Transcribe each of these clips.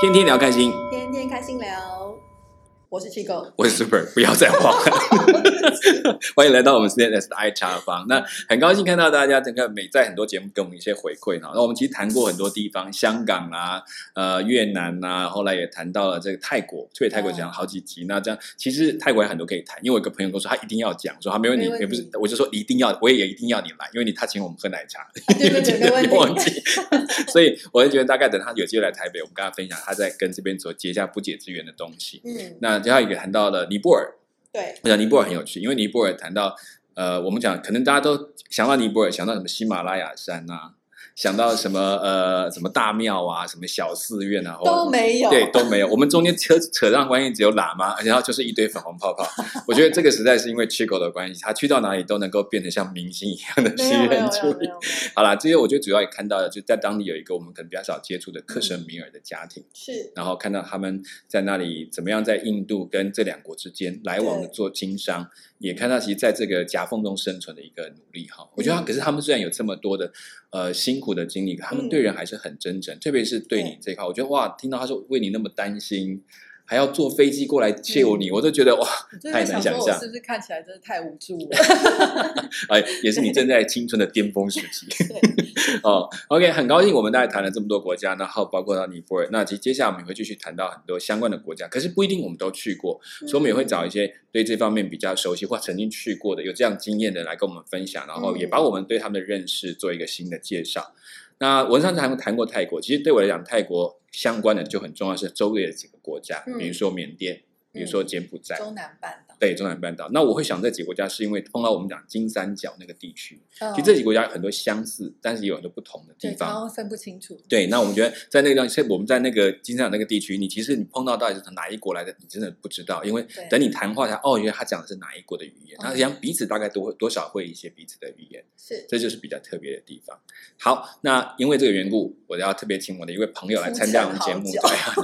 天天聊开心，天天开心聊，我是七狗，我是 Super，不要再慌了。欢迎来到我们 CNS 的爱茶坊。那很高兴看到大家，整个每在很多节目给我们一些回馈哈。那我们其实谈过很多地方，香港啊，呃，越南啊，后来也谈到了这个泰国，所以泰国讲了好几集。那这样其实泰国有很多可以谈，因为我一个朋友跟我说他一定要讲，说他没问题，没问题也不是，我就说一定要，我也一定要你来，因为你他请我们喝奶茶，对对对，没问题。记。所以我就觉得大概等他有机会来台北，我们跟他分享他在跟这边所结下不解之缘的东西。嗯，那最后一个谈到了尼泊尔，对，我讲尼泊尔很有趣，因为尼泊尔谈到呃，我们讲可能大家都想到尼泊尔，想到什么喜马拉雅山啊，想到什么呃什么大庙啊，什么小寺院啊，或都没有。对，都没有。我们中间扯 扯上关系只有喇嘛，然后就是一堆粉红泡泡。我觉得这个实在是因为 Chico 的关系，他去到哪里都能够变得像明星一样的没吸人注意。好啦，这些我觉得主要也看到了，就在当地有一个我们可能比较少接触的克什米尔的家庭。是然后看到他们在那里怎么样在印度跟这两国之间来往的做经商，也看到其实在这个夹缝中生存的一个努力哈。我觉得他，嗯。可是他们虽然有这么多的呃辛苦的经历，他们对人还是很真诚，特别是对你这一块，我觉得哇，听到他说为你那么担心，还要坐飞机过来救你，我都觉得哇，太难想象是不是看起来真的太无助了？哎，也是你正在青春的巅峰时期。哦，OK，很高兴我们大概谈了这么多国家，然后包括到尼泊尔。那其实接下来我们也会继续谈到很多相关的国家，可是不一定我们都去过，所以我们也会找一些对这方面比较熟悉或曾经去过的、有这样经验的来跟我们分享，然后也把我们对他们的认识做一个新的介绍。那我上次还谈过泰国，其实对我来讲，泰国相关的就很重要是周围的几个国家，嗯比如说缅甸，比如说柬埔寨。中南半岛。对中南半岛，那我会想这几个国家，是因为碰到我们讲金三角那个地区，嗯其实这几个国家有很多相似，但是也有很多不同的地，方。分不清楚。对，那我们觉得在那个地方，我们在那个金三角那个地区，你其实你碰到到底是哪一国来的，你真的不知道，因为等你谈话才哦，原来他讲的是哪一国的语言，嗯那讲彼此大概都会多少会一些彼此的语言，是这就是比较特别的地方。好，那因为这个缘故，我要特别请我的一位朋友来参加我们节目，对啊，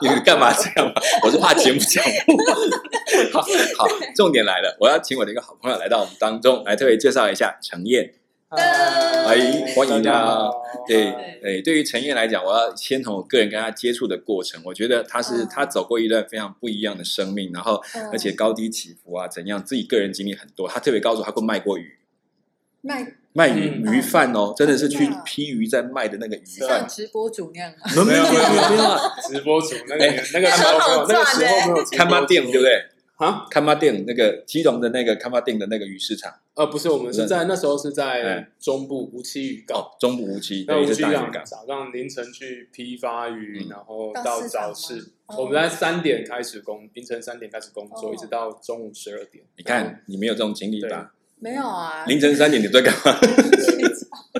你 你干嘛这样嘛？我是怕节目讲不完。好，好，重点来了，我要请我的一个好朋友来到我们当中，来特别介绍一下陈燕。哎欢迎啊。对对，对，对于陈燕来讲，我要先从我个人跟她接触的过程，我觉得她是嗯。他走过一段非常不一样的生命，然后嗯。而且高低起伏啊，怎样，自己个人经历很多。她特别告诉我，他过卖过鱼，卖。卖鱼嗯。鱼贩哦，真的是去批鱼在卖的那个鱼是像。直播主那样吗？没有没有没有没有啊，直播主那个哎。那个时候没有，那个时候没有直播主。看妈店对不对？啊？康巴店那个基隆的那个康巴店的那个鱼市场呃，不是，我们是在那时候是哎在中部无期渔港，哦，中部无期，那对，无期渔港是大渔港。早上凌晨去批发鱼，嗯然后到到市场早市，哦我们在三点开始工，凌晨三点开始工作，哦一直到中午十二点。你看，你没有这种经历吧？没有啊，凌晨三点你在干嘛？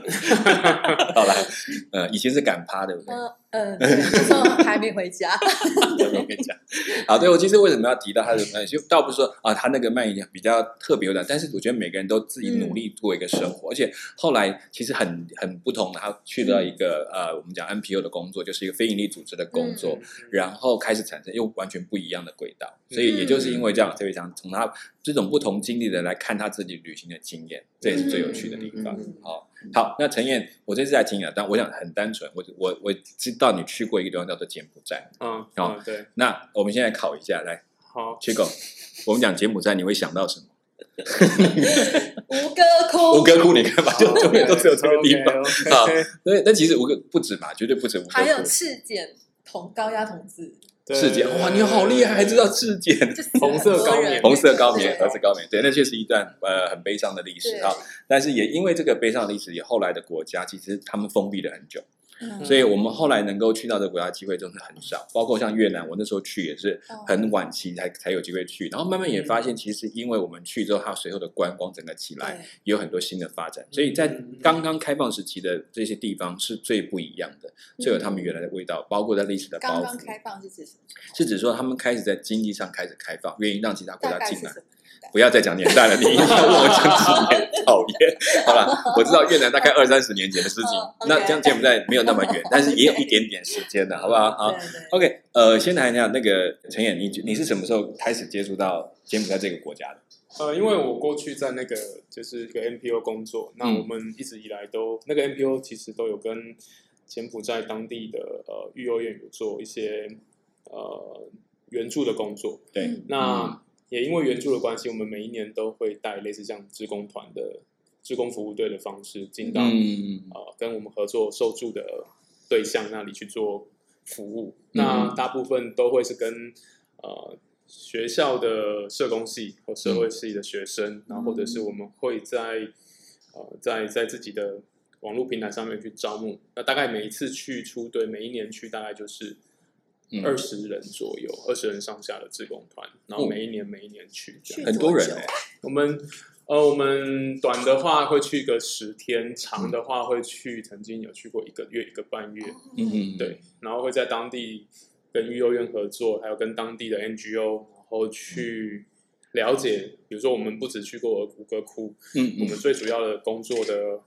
睡觉好了，呃，以前是赶趴，对不对？嗯嗯，还没回家。我跟你讲，好，对我其实为什么要提到他的卖？就倒不是说啊，他那个慢一点比较特别的，但是我觉得每个人都自己努力过一个生活，而且后来其实很很不同的，他去到一个、呃，我们讲 NPO 的工作，就是一个非营利组织的工作，嗯然后开始产生又完全不一样的轨道，所以也就是因为这样，特别想从他这种不同经历的来看他自己旅行的经验，这也是最有趣的地方。嗯好，好，那陈燕，我这次来听啊，但我想很单纯，我我我知道你去过一个地方叫做柬埔寨，嗯好嗯，对，那我们现在考一下，来好，Chico，我们讲柬埔寨，你会想到什么？吴哥窟，吴哥窟，你看吧，就永远都只有这个地方。好，那那其实吴哥不止嘛，绝对不止吴哥窟还有。赤柬同高压统治，对赤检，哇，你好厉害，还知道质检。红色高棉红色高棉，对盒子高棉，对，那确实一段呃很悲伤的历史啊。但是也因为这个悲伤的历史，也后来的国家其实他们封闭了很久，嗯所以我们后来能够去到这个国家机会真的很少。包括像越南，我那时候去也是哦。很晚期才才有机会去，然后慢慢也发现，其实因为我们去之后，它随后的观光整个起来，也有很多新的发展。所以在刚刚开放时期的这些地方是最不一样的，最有他们原来的味道，包括在历史的包刚刚袱，开放是指什么？是指说他们开始在经济上开始开放，愿意让其他国家进来不要再讲年代了，你一定要问我讲几年，讨厌。好了，我知道越南大概二三十年前的事情那这样柬埔寨没有那么远，但是也有一点点时间的，好不好？好，，OK，呃，先谈一下那个陈演，你你是什么时候开始接触到柬埔寨这个国家的？呃，因为我过去在那个就是一个 NPO 工作，那嗯我们一直以来都那个 NPO 其实都有跟柬埔寨当地的呃育幼院有做一些呃援助的工作。对嗯那也因为援助的关系，我们每一年都会带类似像职工团的职工服务队的方式进到、嗯呃跟我们合作受助的对象那里去做服务。嗯那大部分都会是跟呃学校的社工系或社会系的学生，然后或者是我们会在呃在在自己的网络平台上面去招募。那大概每一次去出队，每一年去大概就是嗯二十人左右，二十人上下的志工团，然后每一年每一年去这样。很多人哎、我们呃，我们短的话会去个十天，长的话会去，曾经有去过一个月、一个半月，嗯。嗯，对，然后会在当地跟育幼院合作，还有跟当地的 NGO，然后去了解，比如说我们不止去过吴哥窟，嗯嗯。我们最主要的工作的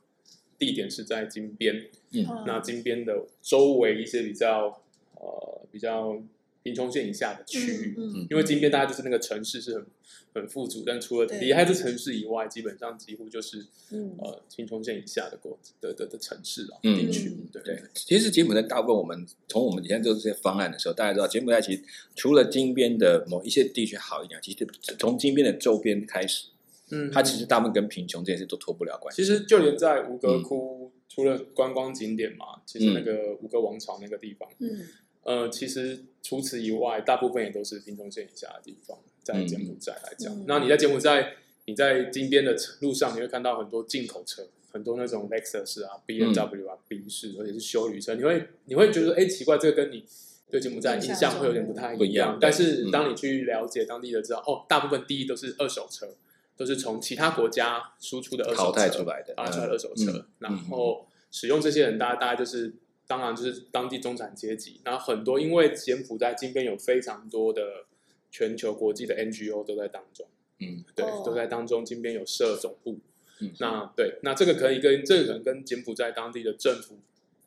地点是在金边，嗯。那金边的周围一些比较呃比较贫穷线以下的区域，嗯。嗯。因为金边大家就是那个城市是很很富足，但除了对。离开这城市以外，基本上几乎就是嗯。呃贫穷线以下的国的的的城市啊嗯。地区嗯，对。对，其实柬埔寨大部分我们从我们以前做这些方案的时候，大家知道柬埔寨其实除了金边的某一些地区好一点，其实从金边的周边开始，嗯，它其实大部分跟贫穷这件事都脱不了关系。其实就连在吴嗯。哥窟，除了观光景点嘛，其实那个吴哥王朝那个地方，嗯呃，其实除此以外，大部分也都是贫穷线以下的地方，在柬埔寨来讲。嗯那你在柬埔寨，你在金边的路上，你会看到很多进口车，很多那种 Lexus 啊、B N W 啊、宾士，而且是修旅车。你会你会觉得，哎，奇怪，这个跟你对柬埔寨印象会有点不太一样样。但是嗯当你去了解当地的，知道哦，大部分第一都是二手车，都是从其他国家输出的二手车淘汰出来的淘汰出来的二手车，嗯然后使用这些人，大家大概就是。当然就是当地中产阶级，然后很多因为柬埔寨金边有非常多的全球国际的 NGO 都在当中，嗯。对，哦。都在当中。金边有设总部，嗯，那对，那这个可以跟这个可能跟柬埔寨当地的政府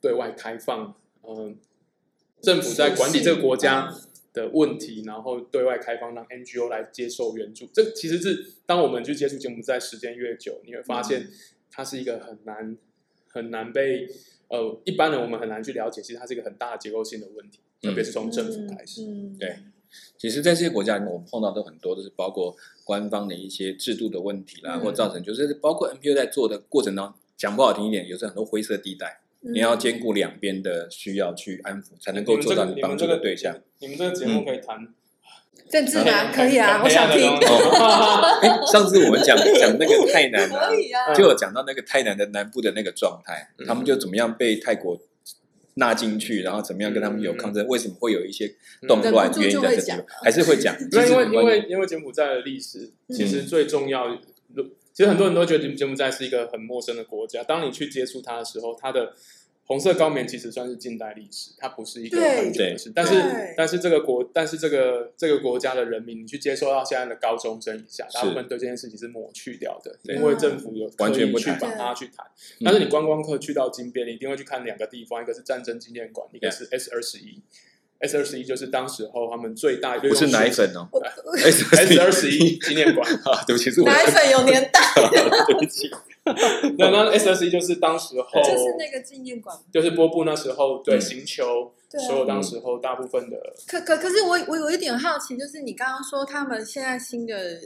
对外开放，嗯、政府在管理这个国家的问题，然后对外开放让 NGO 来接受援助。这其实是当我们去接触柬埔寨时间越久，你会发现它是一个很难很难被呃一般人我们很难去了解，其实它是一个很大的结构性的问题，特别是从政府开始。嗯对其实，在这些国家里面，我们碰到都很多都是包括官方的一些制度的问题啦，嗯或造成就是包括 NPO 在做的过程当中，讲不好听一点，有时候很多灰色地带，嗯你要兼顾两边的需要去安抚，才能够做到你帮助的对象。你们这个节目可以谈政治吗？可以啊，我想听。上次我们讲讲那个泰南啊可，以啊，就有讲到那个泰南的南部的那个状态，嗯他们就怎么样被泰国纳进去，然后怎么样跟他们有抗争，为什么会有一些动乱原因在这里，还是会讲。因为因为因为柬埔寨的历史，嗯其实最重要。其实很多人都觉得柬埔寨是一个很陌生的国家，当你去接触它的时候，它的红色高棉其实算是近代历史，它不是一个很久的事。但是但是这个国，但是这个这个国家的人民，你去接受到现在的高中生以下，大部分对这件事情是抹去掉的，因为政府有完全不去把它去谈。嗯但是你观光客去到金边，你一定会去看两个地方，一个是战争纪念馆，一个是 S 二十一。S 二十一就是当时候他们最大不是奶粉哦我，S S 二十一纪念馆。啊，对不起，是我奶粉有年代，对不起，那那 S S E 就是当时候就是那个纪念馆。就是波布那时候对嗯行球，所有当时候大部分的可可可是我我有一点好奇，就是你刚刚说他们现在新的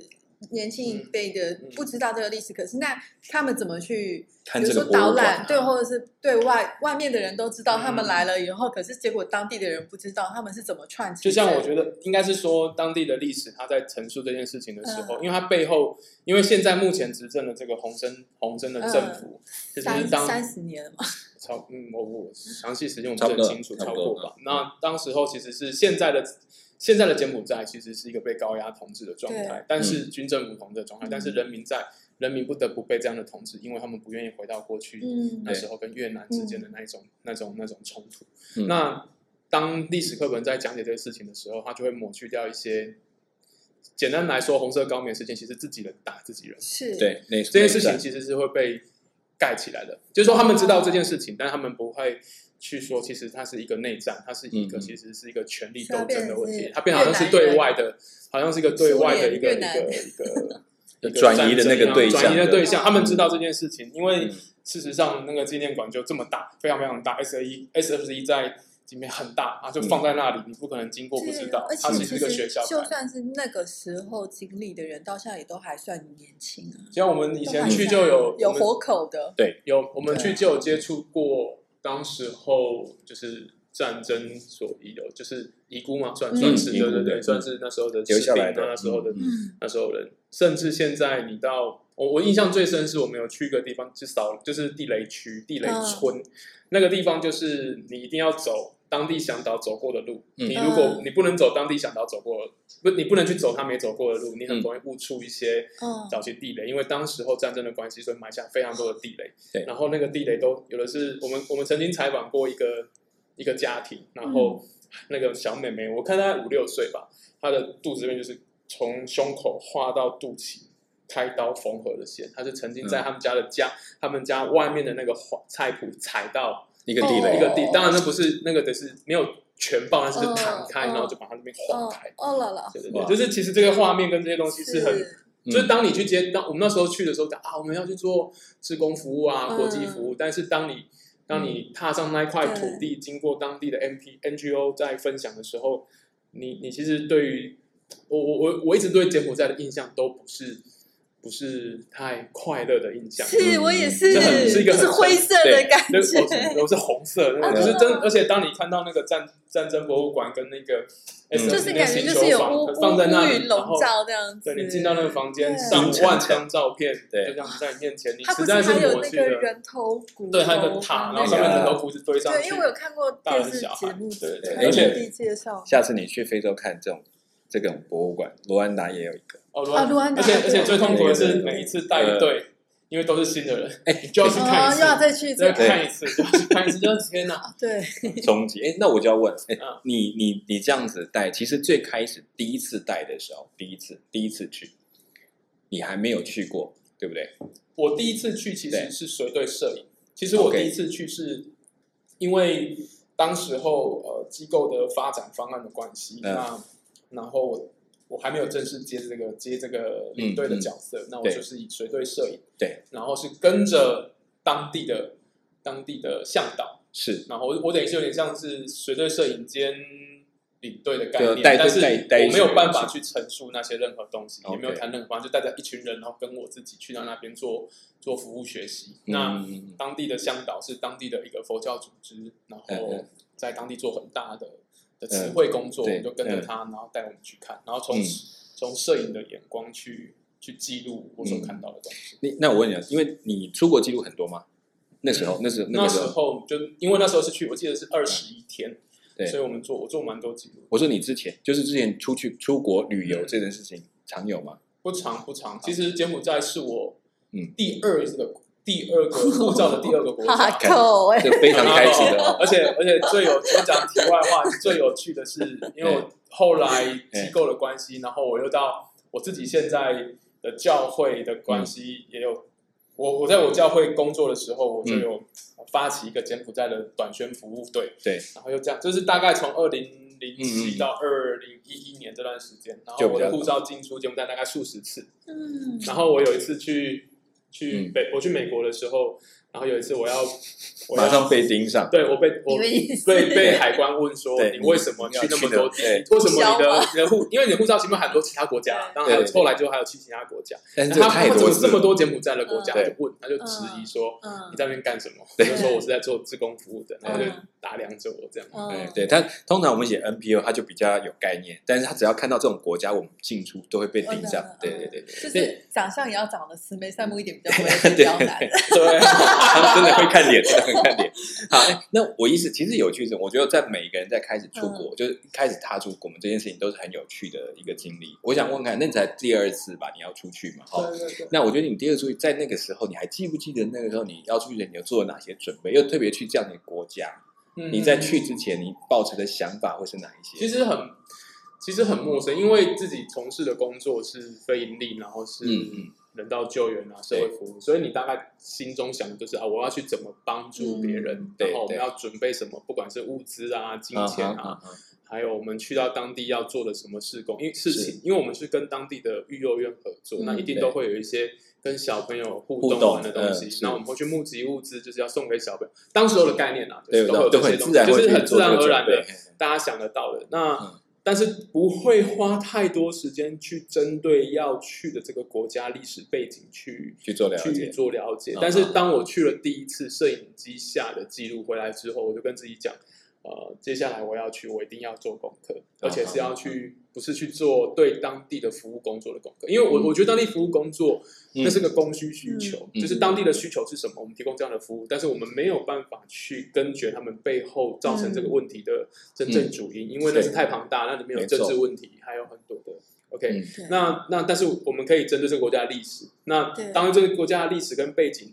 年轻一辈的嗯不知道这个历史，可是那他们怎么去，看比如说导览，啊。对，或者是对外外面的人都知道他们嗯。来了以后，可是结果当地的人不知道他们是怎么串起就。像我觉得应该是说当地的历史，他在陈述这件事情的时候，嗯。因为他背后，因为现在目前执政的这个洪森洪森的政府，其实是当三十年了嘛，超嗯，我我详细时间我不是很清楚，超过吧。那当时候其实是现在的现在的柬埔寨其实是一个被高压统治的状态，但是军政府统治的状态，嗯但是人民在人民不得不被这样的统治，因为他们不愿意回到过去嗯。那时候跟越南之间的那一种、那种那种冲突。嗯。那当历史课本在讲解这个事情的时候，他就会抹去掉一些。简单来说，红色高棉事件其实自己人打自己人，是，对，那这件事情其实是会被盖起来的。就是说，他们知道这件事情，但他们不会去说，其实它是一个内战，它是一个其实是一个权力斗争的问题。它变好像是对外的，好像是一个对外的一个一个一个一个 转移的那个对象转移的对嗯象。他们知道这件事情，因为嗯事实上那个纪念馆就这么大，非常非常大，S A E S F 一在里面很大啊，就放在那里，你不可能经过不知道而，且它其实是个学校就。算是那个时候经历的人，到现在也都还算年轻啊，像我们以前去就有有活口的，对有我们去就有接触过，当时候就是战争所遗留，就是遗孤嘛，算嗯。算是对对对，嗯算是那时候的留下来的那时候的嗯。那时候人，甚至现在你到我我印象最深是我们有去一个地方，就扫就是地雷区地雷嗯。村、那个地方，就是你一定要走当地向导走过的路。嗯你如果嗯你不能走当地向导走过的，不你不能去走他没走过的路，你很嗯容易误触一些嗯早期地雷，因为当时候战争的关系，所以埋下非常多的地雷。对然后那个地雷都有的是我们我们曾经采访过一个一个家庭，然后那个小妹妹，我看她五六岁吧，她的肚子这边就是从胸口划到肚脐。开刀缝合的线，她是曾经在他们家的家，他们家外面的那个花菜谱踩到一个地雷，一个地，当然那不是那个的是没有全爆，但是是弹开，嗯然后就把它那边划哦开。哦了了，对对对，就是其实这个画面跟这些东西是很就是当你去接，当我们那时候去的时候讲啊，我们要去做职工服务啊，嗯国际服务。但是当你当你踏上那块土地，经过当地的 MP NGO 在分享的时候，你你其实对于我我我我一直对柬埔寨的印象都不是不是太快乐的印象，是我也是，这很是一个是灰色的感对，觉，我我是红色，那就是真，而且当你看到那个战战争博物馆跟那个就是感觉星就是有球乌房放在那里，乌云笼然后罩这样子。对你进到那个房间，上万张照片，对就这样子在你面前，你它不实在还有抹去的。那个人头骨，对，还有个塔，然后上面人头骨是堆上对，去因为我有看过大电视人小孩节目，对对而且介绍。下次你去非洲看这种这种博物馆，卢安达也有一个，哦，啊卢安达。而且而且最痛苦的是每一次带一队，因为都是新的人，哎你就要去看一哦，次又，要再去再看一次，就要去看一次，就是天哪！对，冲击。哎，那我就要问，你你你这样子带，其实最开始第一次带的时候，第一次第一次去，你还没有去过，对不对？我第一次去其对。实是随队摄影。其实我第一次去是因为当时候呃机构的发展方案的关系，嗯。那然后我我还没有正式接这个接这个领队的角色，那我就是以随队摄影，对，然后是跟着当地的当地的向导，是。然后我我等于是有点像是随队摄影兼领队的概念，但是我没有办法去陈述那些任何东西，也没有谈任何，就带着一群人，然后跟我自己去到那边做做服务学习。那嗯当地的向导是当地的一个佛教组织，然嗯后嗯。在当地做很大的的词汇工作，对我就跟着嗯他，然后带我们去看，然后从嗯从摄影的眼光去去记录我所嗯看到的东西。你那我问你啊，因为你出国记录很多吗？那时候，那时候那那时候，就因为那时候是去，我记得是二十一天，对所以我们做我做蛮多记录。我说你之前就是之前出去出国旅游这件事情常有吗？不常不常，其实柬埔寨是我嗯第二这个第二个 护照的第二个国哈家。口哎，这非常开心的。哦。而且而且最有我讲题外话，最有趣的是，因为我后来机构的关系，然后我又到我自己现在的教会的关系，也有我我在我教会工作的时候，我就有发起一个柬埔寨的短宣服务队，对，然后又这样，就是大概从二零零嗯七嗯。到二零一一年这段时间，然后我的护照进出柬埔寨大概数十次，嗯，然后我有一次去去嗯。北，我去美国的时候，然后有一次我要 我要马上被盯上。对我被我被被海关问说你为什么去那么多地？为什么你的你的护？因为你的护照前面很多其他国家，当然还有对对后来就还有去其他国家，但是他他怎太多次了么这么多柬埔寨的国家嗯就问，他就质疑说嗯你在那边干什么？就说我是在做志工服务的，然后就嗯打量着我这样。对嗯，对，他通常我们写 NPO，他就比较有概念，但是他只要看到这种国家，我们进出都会被盯上。嗯对对对，就是长相也要长得慈眉善目一点，比较不会 难。对，他们真的会看脸，真的会看脸。好，哎那我意思其实有趣是，我觉得在每一个人在开始出国，就是开始踏出国门这件事情，都是很有趣的一个经历。我想问看，那你才第二次吧？你要出去嘛？哈。对对对。那我觉得你第二次在那个时候，你还记不记得那个时候你要出去前，你有做了哪些准备？又特别去这样的国家，嗯你在去之前，你抱持的想法会是哪一些？其实很其实很陌生，因为自己从事的工作是非盈利，然后是嗯嗯人道救援啊、社会服务，所以你大概心中想的就是啊，我要去怎么帮助别人，嗯然后我们要准备什么，不管是物资啊、金钱啊，啊啊还有我们去到当地要做的什么事工，因为事情，因为我们是跟当地的育幼院合作，嗯那一定都会有一些跟小朋友互动玩的东西嗯，是。然后我们会去募集物资，就是要送给小朋友。当时候的概念啊，就对是都会有这些东西，很自然就是很自然而然的，大家想得到的。那、嗯但是不会花太多时间去针对要去的这个国家历史背景去去做了去解，做了解嗯。但是当我去了第一次摄影机下的记录回来之后，我就跟自己讲，呃，接下来我要去，我一定要做功课，而且是要去，不是去做对当地的服务工作的功课，因为我嗯。我觉得当地服务工作嗯。那是个供需需求，嗯。就是当地的需求是什么，我们提供这样的服务，但是我们没有办法去根绝他们背后造成这个问题的真正主因，因为那是太庞大，那里面有政治问题，还有很多的。OK，、嗯。那那但是我们可以针对这个国家的历史，那对。当这个国家的历史跟背景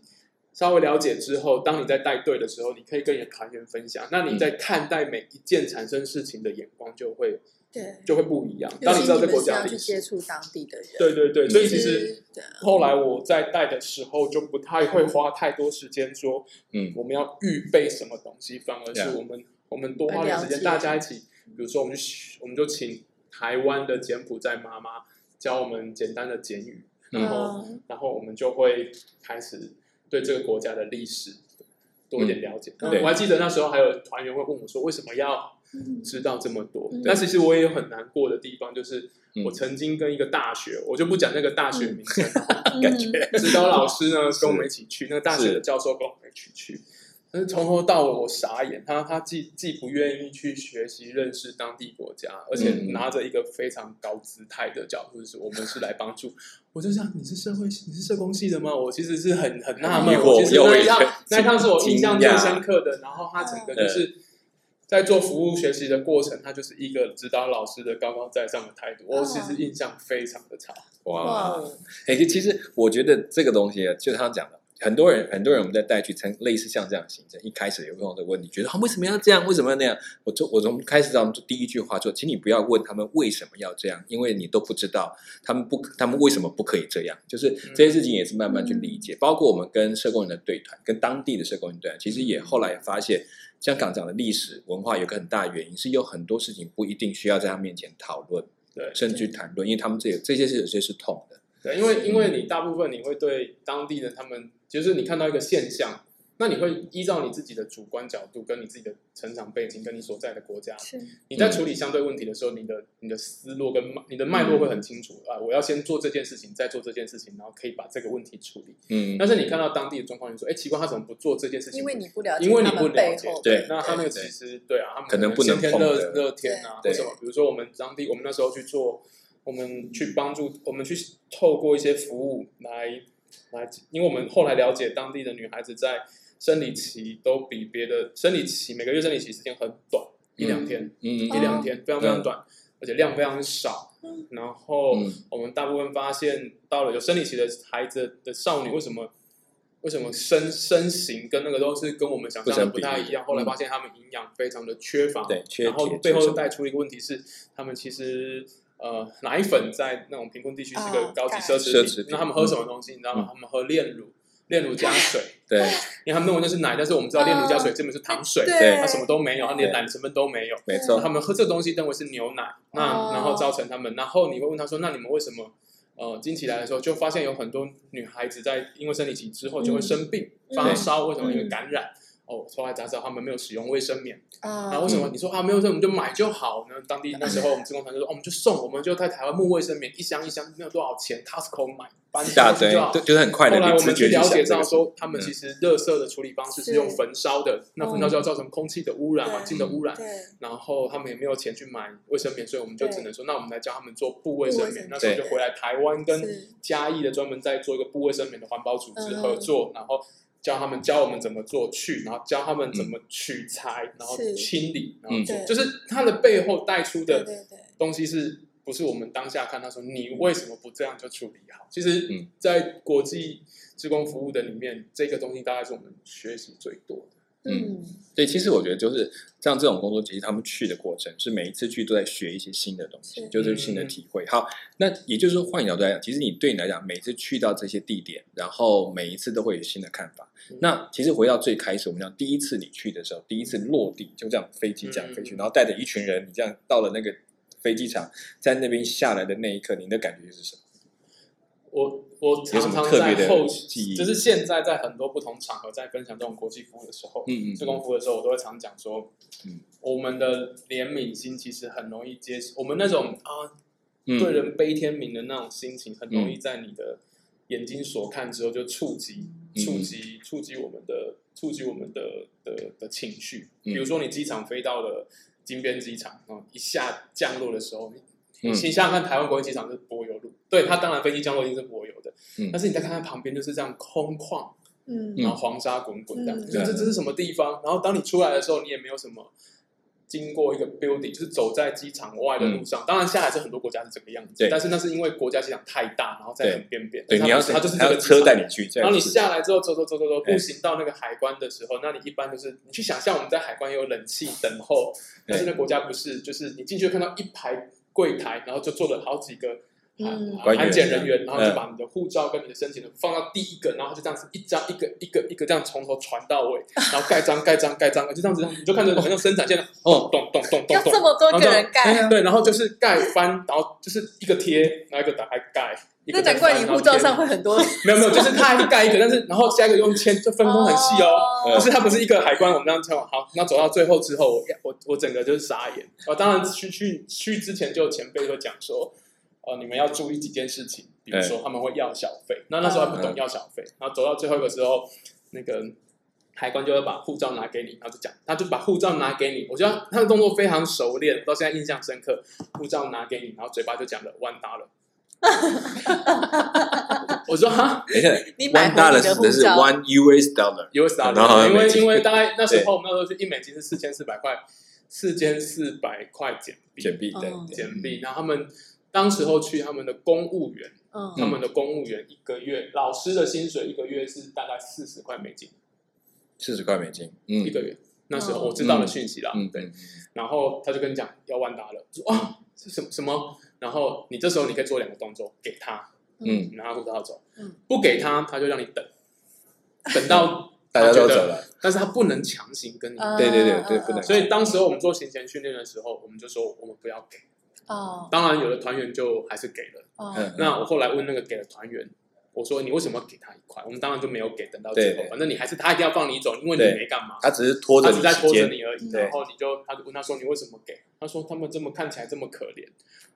稍微了解之后，当你在带队的时候，你可以跟你的团员分享，那你在看待每一件产生事情的眼光就会对，就会不一样。当你知道这个国家的历史，去接触当地的人，对对对，嗯所以其实后来我在带的时候就不太会花太多时间说嗯。我们要预备什么东西，反而是我们我们多花点时间，大家一起，比如说我们就我们就请台湾的柬埔寨妈妈教我们简单的简语，然后、嗯然后我们就会开始对这个国家的历史多一点了解。嗯我还记得那时候还有团员会问我说，为什么要嗯知道这么多嗯？但其实我也有很难过的地方，就是嗯我曾经跟一个大学，我就不讲那个大学名称，感觉指导老师呢 跟我们一起去，那个大学的教授跟我们一起去。但是从头到尾我傻眼，他他既既不愿意去学习认识当地国家，而且嗯拿着一个非常高姿态的角度，就是我们是来帮助。我就想你是社会系，你是社工系的吗？我其实是很很纳闷我其实那一趟那一趟是我印象最深刻的。然后他整个就是在做服务学习的过程，他就是一个指导老师的高高在上的态度，我其实印象非常的差。哇哇，哎、其实我觉得这个东西啊，就像他讲的，很多人很多人我们在带去参类似像这样的行程，一开始也会有这个问题，觉得他、啊、为什么要这样，为什么要那样？我从我从开始他们第一句话说，请你不要问他们为什么要这样，因为你都不知道他们不他们为什么不可以这样。就是这些事情也是慢慢去理解，包括我们跟社工人的对谈，跟当地的社工人对谈，其实也后来发现，香港讲的历史文化有个很大的原因是有很多事情不一定需要在他面前讨论，对甚至去谈论，因为他们这这些是有些是痛的。对，因为因为你大部分你会对当地的他们，就是你看到一个现象，那你会依照你自己的主观角度，跟你自己的成长背景，跟你所在的国家，你在处理相对问题的时候，你的你的思路跟脉你的脉络会很清楚啊。我要先做这件事情，再做这件事情，然后可以把这个问题处理。嗯，但是你看到当地的状况，你说，哎，奇怪，他怎么不做这件事情？因为你不了解，因为你不了解，对那他那个其实对啊，他们可能不能天热热天啊，对或什么，比如说我们当地，我们那时候去做，我们去帮助，我们去透过一些服务来来，因为我们后来了解当地的女孩子在生理期都比别的生理期每个月生理期时间很短，一两天，嗯一两天，非常非常短，而且量非常少。嗯然后嗯我们大部分发现，到了有生理期的孩子的少女，为什么为什么身身形跟那个都是跟我们想象的不太一样？后来发现他们营养非常的缺乏，对，然后铁背后带出一个问题是，他们其实呃奶粉在那种贫困地区是个哦高级奢侈品奢侈品，那他们喝什么东西？你知道吗？他们喝炼乳，炼乳加水，对因为他们认为那是奶，但是我们知道炼乳加水根本是糖水，对它什么都没有，它连奶的成分都没有。没错他，们喝这东西认为是牛奶，那、哦然后造成他们，然后你会问他说，那你们为什么呃经期来的时候就发现有很多女孩子在因为生理期之后就会生病、嗯发烧，为什么？嗯因为感染。哦，后来才知道他们没有使用卫生棉，啊。那为什么你说啊没有卫生棉就买就好呢？当地那时候我们职工团就说，哦，我们就送，我们就在台湾木卫生棉一箱一箱，没有多少钱，Costco 买搬一大堆上去就好，就就是很快的，后来我们去了解到说，他们其实热色的处理方式是是用焚烧的，那焚烧就要造成空气的污染、对环境的污染。然后他们也没有钱去买卫生棉，所以我们就只能说，那我们来教他们做布卫生棉。那时候就回来台湾跟嘉义的专门在做一个布卫生棉的环保组织嗯。合作，然后教他们教我们怎么做去，然后教他们怎么取材，然后清理，然后做就是它的背后带出的东西是不是我们当下看他说你为什么不这样就处理好？其实嗯，在国际职工服务的里面，这个东西大概是我们学习最多的。嗯，对，其实我觉得就是像这种工作，其实他们去的过程是每一次去都在学一些新的东西，是就是新的体会。好，那也就是说，换个角度来讲，其实你对你来讲，每次去到这些地点，然后每一次都会有新的看法。嗯那其实回到最开始，我们讲第一次你去的时候，第一次落地就这样飞机这样飞去，嗯然后带着一群人，你这样到了那个飞机场，在那边下来的那一刻，你的感觉是什么？我我常常在后期就是现在在很多不同场合在分享这种国际服务的时候，嗯嗯自工服务的时候，我都会常讲说，嗯。我们的怜悯心其实很容易接，我们那种啊嗯。对人悲天悯的那种心情，很容易在你的眼睛所看之后就触及、嗯触及、触及我们的、触及我们的的的情绪。嗯。比如说，你机场飞到了金边机场，嗯，一下降落的时候，你你嗯想想看，台湾国际机场是柏油路，对它当然飞机降落一定是柏油的，嗯但是你再看看旁边就是这样空旷，嗯然后黄沙滚滚这样，嗯这这这是什么地方？然后当你出来的时候，你也没有什么。经过一个 building，就是走在机场外的路上。当然，下来是很多国家是这个样子但是那是因为国家机场太大，然后在很边边。对，你要是它就是这个车带你去，这然后你下来之后走走走走走，步行到那个海关的时候，那你一般就是你去想象我们在海关有冷气等候，但是那国家不是，就是你进去看到一排柜台，然后就做了好几个。安检人员，然后就嗯把你的护照跟你的申请的放到第一个，然后就这样子一张一个一个一个这样从头传到尾，然后盖章盖章盖章，就这样子，你就看着好像生产线的哦咚咚咚咚咚，要这么多个人盖，对，然后就是盖翻，然后就是一个贴，然后一个打开盖，那难怪你护照上。会很多。没有没有，就是他还盖一个，但是然后下一个用签，就分工很细哦。哦就是他不是一个海关，我们这样签完好，那走到最后之后，我我我整个就是傻眼。哦，当然去去去之前就有前辈会讲说，呃，你们要注意几件事情，比如说他们会要小费，那那时候还不懂要小费，然后走到最后一个时候，那个海关就会把护照拿给你，然后就讲，他就把护照拿给你，我觉得他的动作非常熟练，到现在印象深刻。护照拿给你，然后嘴巴就讲了 one dollar。我说哈？等一下你买，one dollar 回你的指的是照。one US dollar，US 然后 dollar，因为金。因为大概那时候我们那时候是一美金是四千四百块，四千四百块简币，简币对简币。然后他们当时候去他们的公务员，嗯。他们的公务员一个月老师的薪水一个月是大概四十块美金。四十块美金，嗯。一个月。那时候嗯。我知道了讯息啦，嗯。对。然后他就跟你讲要万达了，我说啊这什么什么？然后你这时候你可以做两个动作，给他，嗯，你拿他护照走嗯，不给他他就让你等，等到 大家都走了，但是他不能强行跟你。嗯对对对对不能所以当时候我们做行前训练的时候，我们就说我们不要给。哦当然，有的团员就还是给了。哦嗯那我后来问那个给的团员，我说你为什么要给他一块？我们当然就没有给，等到最后反正你还是他一定要放你走，因为你没干嘛，他只是拖着你他只在拖着，你而已。然后你就他就问他说你为什么给？他说他们这么看起来这么可怜。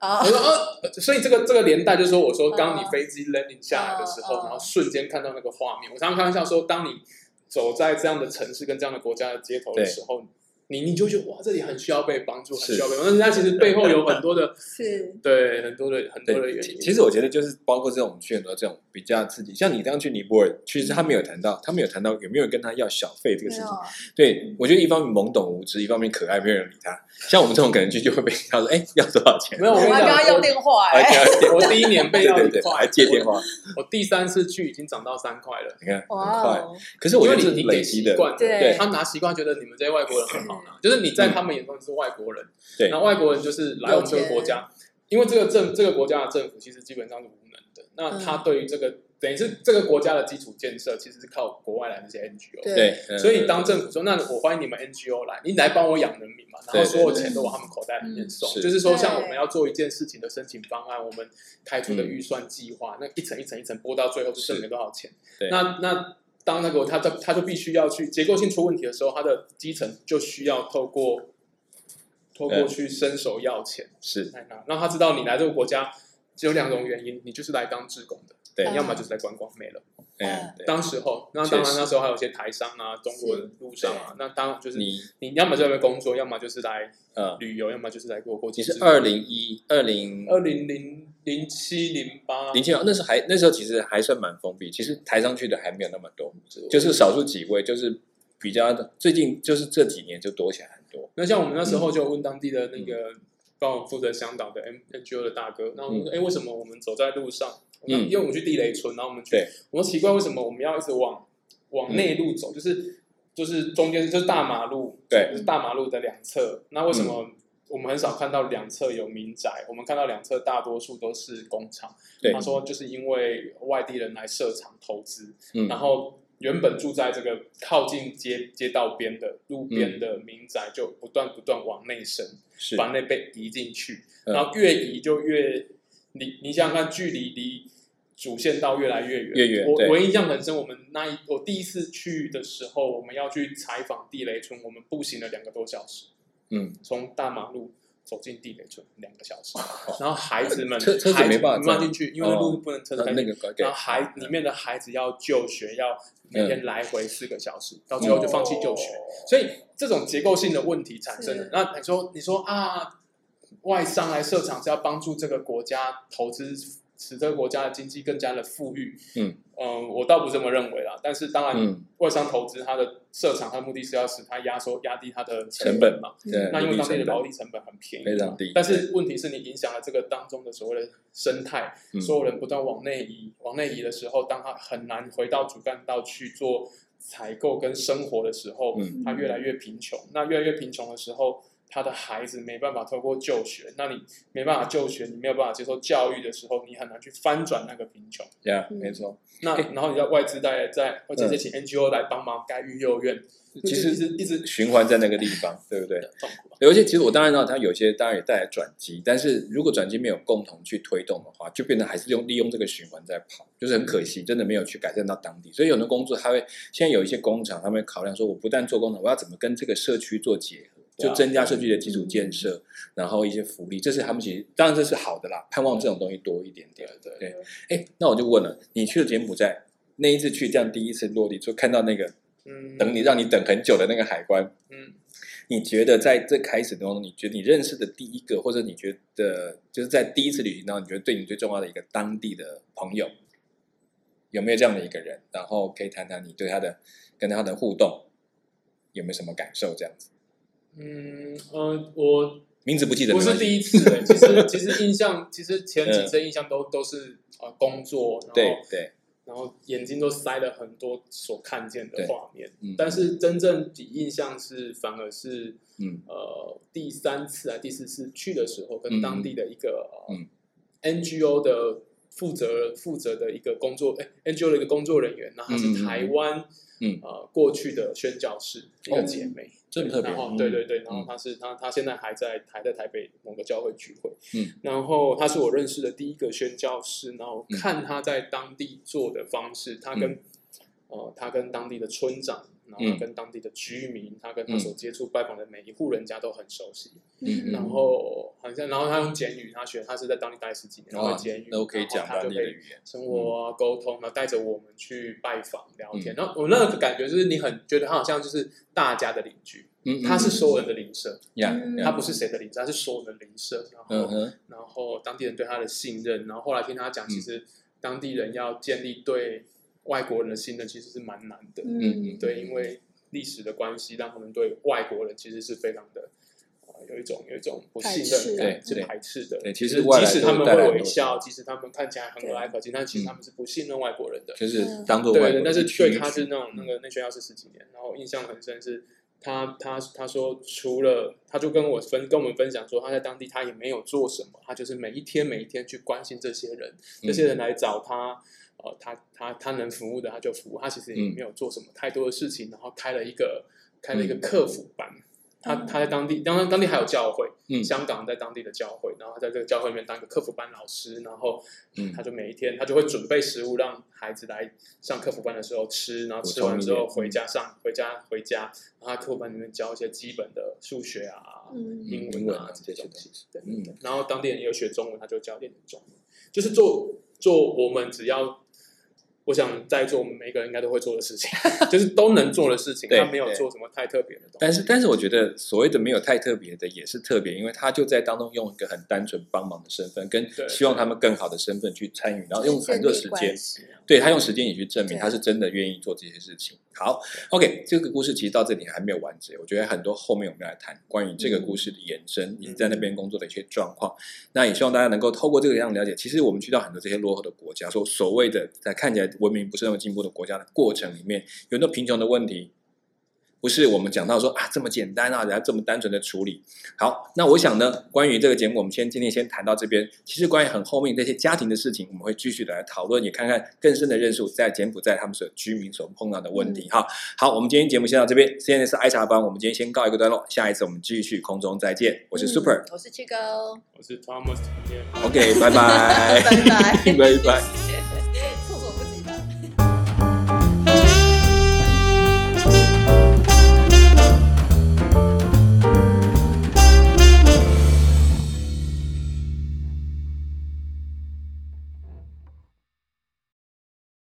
哦我说呃，所以这个这个连带就是说，我说刚你嗯飞机 landing 下来的时候，然后瞬间看到那个画面，我常常开玩笑说，当你走在这样的城市跟这样的国家的街头的时候，你你就觉得哇，这里很需要被帮助，很需要被帮助。但是它其实背后有很多的 是 对很多的很多的，原因。其其实我觉得就是包括这种去很多这种比较刺激，像你这样去尼泊尔，其实他没有谈到，他没有谈到有没有人跟他要小费这个事情。对我觉得一方面懵懂无知，一方面可爱，没有人理他。像我们这种可能去就会被他说，哎，要多少钱？没有，我跟他，要电话哎，我 我第一年被对对对，要一块，还借电话，我。第三次去已经涨到三块了。你看很哇快。哦，可是我觉得你累积的，习惯，对他拿习惯觉得你们这些外国人很好拿，就是你在他们眼中是外国人，对。然后外国人就是来我们这个国家，因为这个政这个国家的政府其实基本上是无能的，那他对于这个等于是这个国家的基础建设其实是靠国外来的这些 NGO，对。对，嗯。所以当政府说那我欢迎你们 NGO 来，你来帮我养人民嘛，然对对后所有钱都往他们口袋里面送，就是说像我们要做一件事情的申请方案，我们开出的预算计划，那一层一层一层拨到最后就剩没多少钱，对。那那。当那个他他他就必须要去结构性出问题的时候，他的基层就需要透过透过嗯去伸手要钱。是。让他知道你来这个国家只有两种原因，你就是来当志工的，对，你要么就是来观光没了。嗯，对，当时候，那当然那时候还有一些台商啊、中国的路上啊，那当然就是你你要么在那边工作，要么就是来呃，旅游，要么就是来过国际你。是二零一二零二零零零七零八零七年那时候还那时候其实还算蛮封闭，其实台上去的还没有那么多，就是少数几位，就是比较最近就是这几年就多起来很多。那像我们那时候就问当地的嗯那个帮我负责香港的 M NGO 的大哥，然后我们说，哎、为什么我们走在路上？嗯因为我们去地雷村，然后我们去对，我说奇怪，为什么我们要一直往往内陆走？就是就是中间就是大马路，对就是大马路的两侧。那为什么我们很少看到两侧有民宅？我们看到两侧大多数都是工厂。对他说就是因为外地人来设厂投资，嗯然后原本住在这个靠近街街道边的路边的民宅，就不断不断往内伸，是把那被移进去，嗯然后越移就越你，你想想看，距离离主线道越来越远。越远我我印象很深，我们那一我第一次去的时候，我们要去采访地雷村，我们步行了两个多小时，嗯，从大马路走进地雷村两个小时，然后孩子们车车子孩子没办法进去，因为哦路不能车开进去。那个对然后孩里面的孩子要就学，要每天来回四个小时，到最后就放弃就学。所以这种结构性的问题产生了是。那你说，你说啊，外商来设厂是要帮助这个国家投资，使这个国家的经济更加的富裕。嗯嗯，我倒不这么认为啦。但是当然，嗯，外商投资它的设厂，它的目的是要使它压缩压低它的成本嘛。对，那因为当地的劳力力成本很便宜，非常低但是问题是你影响了这个当中的所谓的生态，嗯所有人不断往内移，往内移的时候，当他很难回到主干道去做采购跟生活的时候，嗯他越来越贫穷。那越来越贫穷的时候，他的孩子没办法透过就学，那你没办法就学，你没有办法接受教育的时候，你很难去翻转那个贫穷。呀，嗯没错。那然后你要外资在在或者是请 NGO 来帮忙盖育幼院，其实是一直循环在那个地方，对 不对？痛苦。而且其实我当然知道，它有些当然也带来转机，但是如果转机没有共同去推动的话，就变得还是用利用这个循环在跑，就是很可惜，真的没有去改善到当地。所以有的工作，他会现在有一些工厂，他们会考量说，我不但做工厂，我要怎么跟这个社区做结就增加社区的基础建设，然后一些福利，这是他们其实当然这是好的啦，盼望这种东西多一点点。对对哎，那我就问了，你去了柬埔寨那一次去，这样第一次落地，就看到那个嗯，等你让你等很久的那个海关，嗯。你觉得在这开始当中，你觉得你认识的第一个，或者你觉得就是在第一次旅行当中，你觉得对你最重要的一个当地的朋友，有没有这样的一个人？然后可以谈谈你对他的跟他的互动有没有什么感受？这样子，嗯呃，我名字不记得不是第一次欸其实 其实印象，其实前几次印象都都是呃工作，然后对对，然后眼睛都塞了很多所看见的画面，嗯但是真正的印象是反而是嗯。呃第三次啊第四次去的时候，跟嗯。当地的一个、呃嗯。NGO 的负责负责的一个工作，哎 NGO 的一个工作人员，然后她是台湾嗯。呃过去的宣教士一个姐妹，这么特别然对对对，然后嗯她是她她现在还在还在台北某个教会聚会，嗯，然后她是我认识的第一个宣教士，然后嗯。看她在当地做的方式，她跟、呃她跟当地的村长，然后跟当地的居民，他跟她嗯。所接触拜访的每一户人家都很熟悉，嗯。然后好像然后他用简语，他学他是在当地待十几年，然后哇简语，哦都可以然后讲当她就可以地的语言，生活啊、沟通，然后带着我们去拜访聊嗯。天。然后我那个感觉就是，你很觉得他好像就是大家的邻居，嗯，他是所有人的邻舍，他不是谁的邻舍，他是所有人的邻舍。然后，然后当地人对他的信任，然后后来听他讲，嗯。其实当地人要建立对外国人的信任，其实是蛮难的。嗯对，因为历史的关系，让他们对外国人其实是非常的。呃有一种有一种不信任感，是排斥的。对其实即使他们会微笑，即使他们看起来很和蔼可亲，但其实嗯他们是不信任外国人的。就是当做外国对对，但是人对他是那种那个那学校是十几年，然后印象很深是，他他他说除了他就跟我分跟我们分享说他在当地他也没有做什么，他就是每一天每一天去关心这些人，嗯这些人来找他。呃，他他他能服务的他就服务，他其实也嗯。没有做什么太多的事情，然后开了一个开了一个客服班，他他在当地，当然当地还有教会，嗯。香港在当地的教会，然后他在这个教会里面当一个客服班老师，然后嗯。他就每一天他就会准备食物让孩子来上客服班的时候吃，然后吃完之后回家上回家回家，然后他客服班里面教一些基本的数学啊、嗯。英英文啊文啊这些东西，对，嗯。然后当地人也有学中文，他就教一点点中文，就是做做我们只要。我想在座我们每一个人应该都会做的事情，就是都能做的事情，对他没有做什么太特别的东西。但是，但是我觉得所谓的没有太特别的也是特别，因为他就在当中用一个很单纯帮忙的身份，跟对希望他们更好的身份去参与，然后用很多时间，对他用时间也去证明他是真的愿意做这些事情。好，OK，这个故事其实到这里还没有完结，我觉得很多后面我们要来谈关于这个故事的延伸，以及在那边工作的一些状况。那也希望大家能够透过这个样了解，其实我们去到很多这些落后的国家，说所谓的在看起来文明不是那么进步的国家的过程里面，有很多贫穷的问题。不是我们讲到说啊这么简单啊，然后这么单纯的处理。好，那我想呢，关于这个节目，我们先今天先谈到这边。其实关于很后面这些家庭的事情，我们会继续的来讨论，也看看更深的认识在柬埔寨他们所居民所碰到的问题。哈，好，我们今天节目先到这边，现在是爱茶帮，我们今天先告一个段落，下一次我们继续空中再见。我是 Super，我是七哥，我是 Thomas，OK，拜拜，拜 拜拜拜。